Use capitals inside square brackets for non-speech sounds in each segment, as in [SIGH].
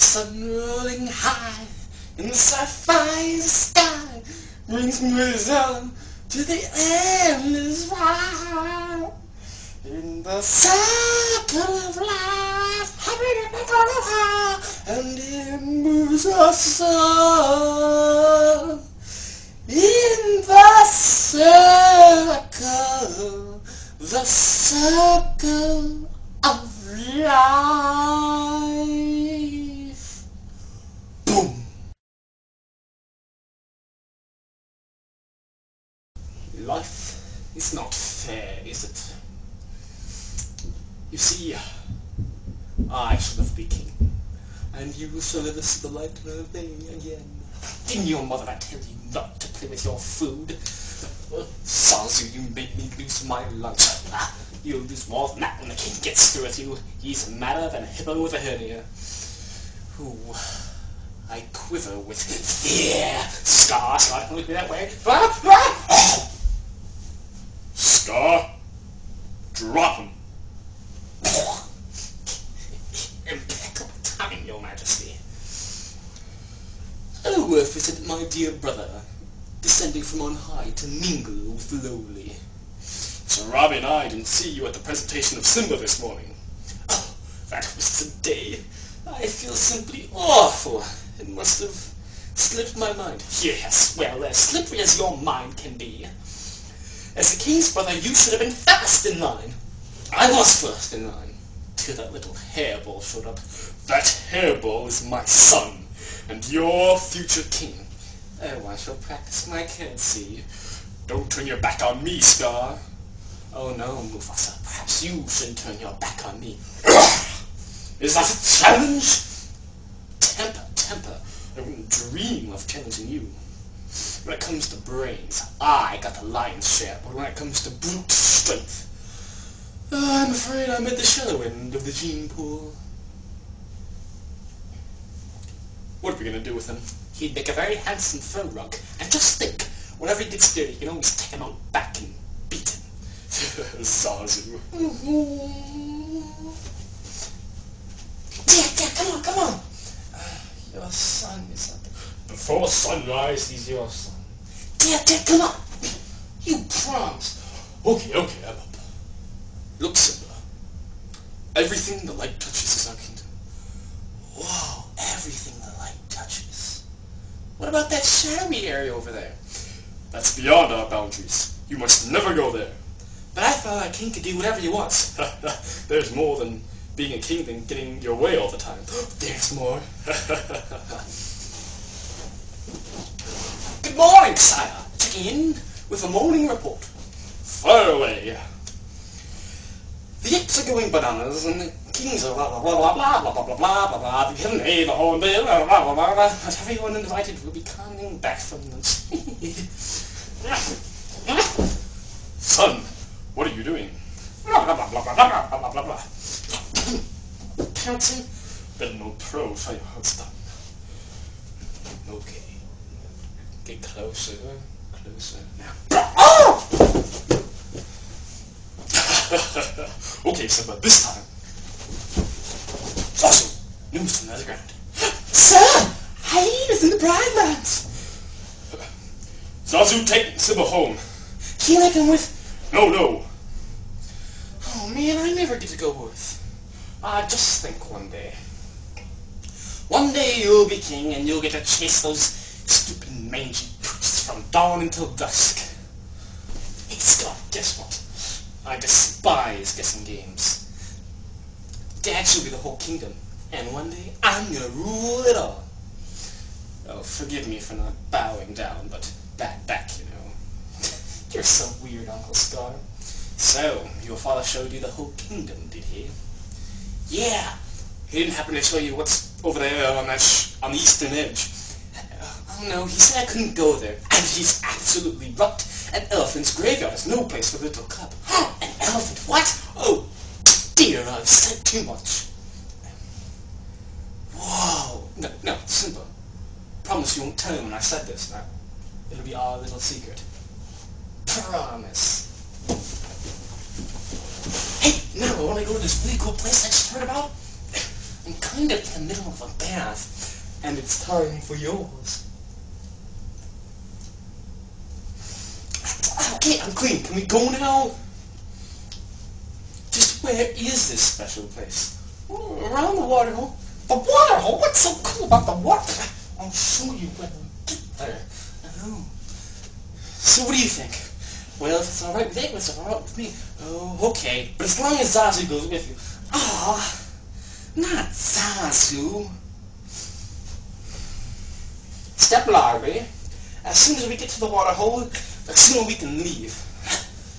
Sun rolling high in the sapphire sky brings me down to the endless ride. In the circle of life, and it moves us on. In the circle, the circle of life. Boom. Life is not fair, is it? You see, I shall live be king, and you shall never see the light of day again. Didn't your mother tell you not to play with your food? Zazu, you made me lose my lunch. You'll lose more than that when the king gets through with you. He's madder than a hippo with a hernia. Ooh, I quiver with fear. Scar, Scar, don't look me that way. Ah, ah! Scar, drop him. Oh, visit my dear brother, descending from on high to mingle with the lowly. Sir Robin, I didn't see you at the presentation of Simba this morning. Oh, that was today. I feel simply awful. It must have slipped my mind. Yes, well, as slippery as your mind can be. As the king's brother, you should have been first in line. I was first in line, till that little hairball showed up. That hairball is my son, and your future king. Oh, I shall practice my courtesy. Don't turn your back on me, Scar. Oh no, Mufasa, perhaps you should turn your back on me. [COUGHS] Is that a challenge? Temper, temper. I wouldn't dream of challenging you. When it comes to brains, I got the lion's share, but when it comes to brute strength, I'm afraid I'm at the shallow end of the gene pool. What are we gonna do with him? He'd make a very handsome fur rug, and just think, whenever he gets dirty, you can always take him out back and beat him. [LAUGHS] Zazu. Dad, Dad, come on, come on! Uh, your son is up. Before sunrise, he's your son. Dad, Dad, come on! You promised. Okay, okay, I'm up. Look, Simba. Everything the light touches is our kingdom. Whoa, everything the light touches. What about that shadowy area over there? That's beyond our boundaries. You must never go there. But I thought a king could do whatever he wants. [LAUGHS] There's more than being a king than getting your way all the time. [GASPS] There's more. [LAUGHS] Good morning, sire. Checking in with a morning report. Fire away. The apes are going bananas, and kings blah blah blah blah blah blah blah blah blah blah. The king the whole day, blah blah blah blah blah. But everyone invited will be coming back from lunch. Son, what are you doing? blah blah blah blah blah blah blah blah blah. Counting. Better no pro for your heart's done. Okay. Get closer, closer now. Oh! okay, Simba, this time. Also, news from the other ground. Sir! Hyenas in the Pride Lands! Zazu, take Simba home. He like him with... No, no. Oh man, I never get to go with. Ah, just think one day. One day you'll be king and you'll get to chase those stupid mangy poops from dawn until dusk. Hey Scar, guess what? I despise guessing games. Dad should be the whole kingdom, and one day I'm gonna rule it all. Oh, forgive me for not bowing down, but back back, you know. [LAUGHS] You're so weird, Uncle Scar. So, your father showed you the whole kingdom, did he? Yeah, He didn't happen to show you what's over there on that sh on the eastern edge. Oh no, he said I couldn't go there. And he's absolutely right. An elephant's graveyard is no place for little cub. [GASPS] An elephant? What? I've said too much. Whoa. No, no, Simba. Promise you won't tell when I said this. Now, it'll be our little secret. Promise. Hey, now I want to go to this really cool place I just heard about. I'm kind of in the middle of a bath, and it's time for yours. Okay, I'm clean. Can we go now? Where is this special place? Around the water hole. The water hole? What's so cool about the water? I'll show you when we get there. Oh. So what do you think? Well, if it's alright with Egg, it's alright with me. Oh, okay. But as long as Zazu goes with you. Ah, not Zazu. Step larvae. As soon as we get to the water hole, the sooner we can leave.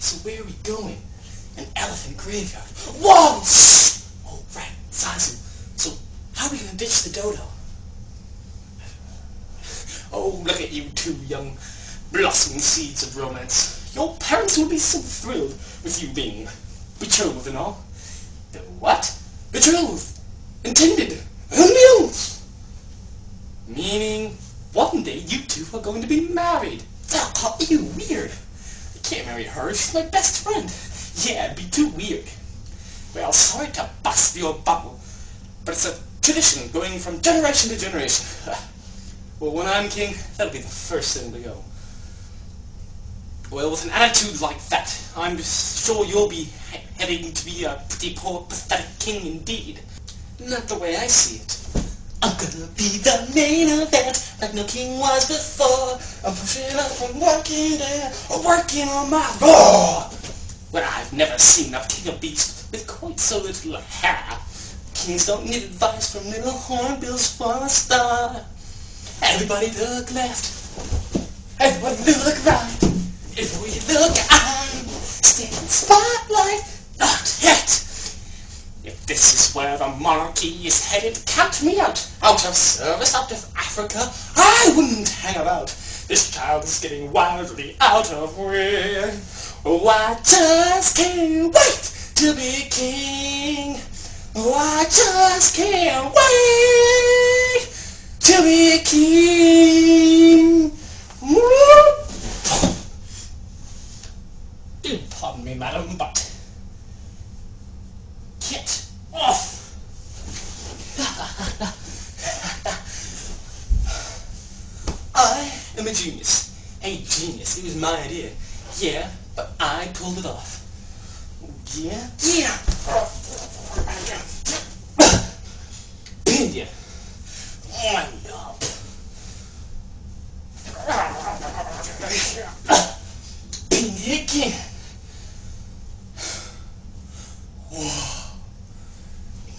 So where are we going? An elephant graveyard. Whoa! Oh, right, Zazu. So how are we to ditch the dodo? Oh, look at you two young blossoming seeds of romance. Your parents will be so thrilled with you being betrothed and all. The what? Betrothed. Intended. Meals. Meaning, one day you two are going to be married. Oh, you weird. I can't marry her. She's my best friend. Yeah, it'd be too weird. Well, sorry to bust your bubble, but it's a tradition going from generation to generation. [LAUGHS] well, when I'm king, that'll be the first thing to go. Well, with an attitude like that, I'm sure you'll be he heading to be a pretty poor, pathetic king indeed. Not the way I see it. I'm gonna be the main event, like no king was before. I'm pushing up from working there, working on my roar. Well, I've never seen a king of beasts with quite so little hair. Kings don't need advice from little hornbills for a star. Everybody look left, everybody look right. If we look on, the spotlight, not yet. If this is where the monarchy is headed, count me out. Out of service, out of Africa, I wouldn't hang about. This child is getting wildly out of way. Oh, I just can't wait to be king. Oh, I just can't wait to be king. Do pardon me, madam, but get off. [LAUGHS] I am a genius. A genius. It was my idea. Yeah, but I pulled it off. Yeah? Yeah! Wind up. Pinned you again.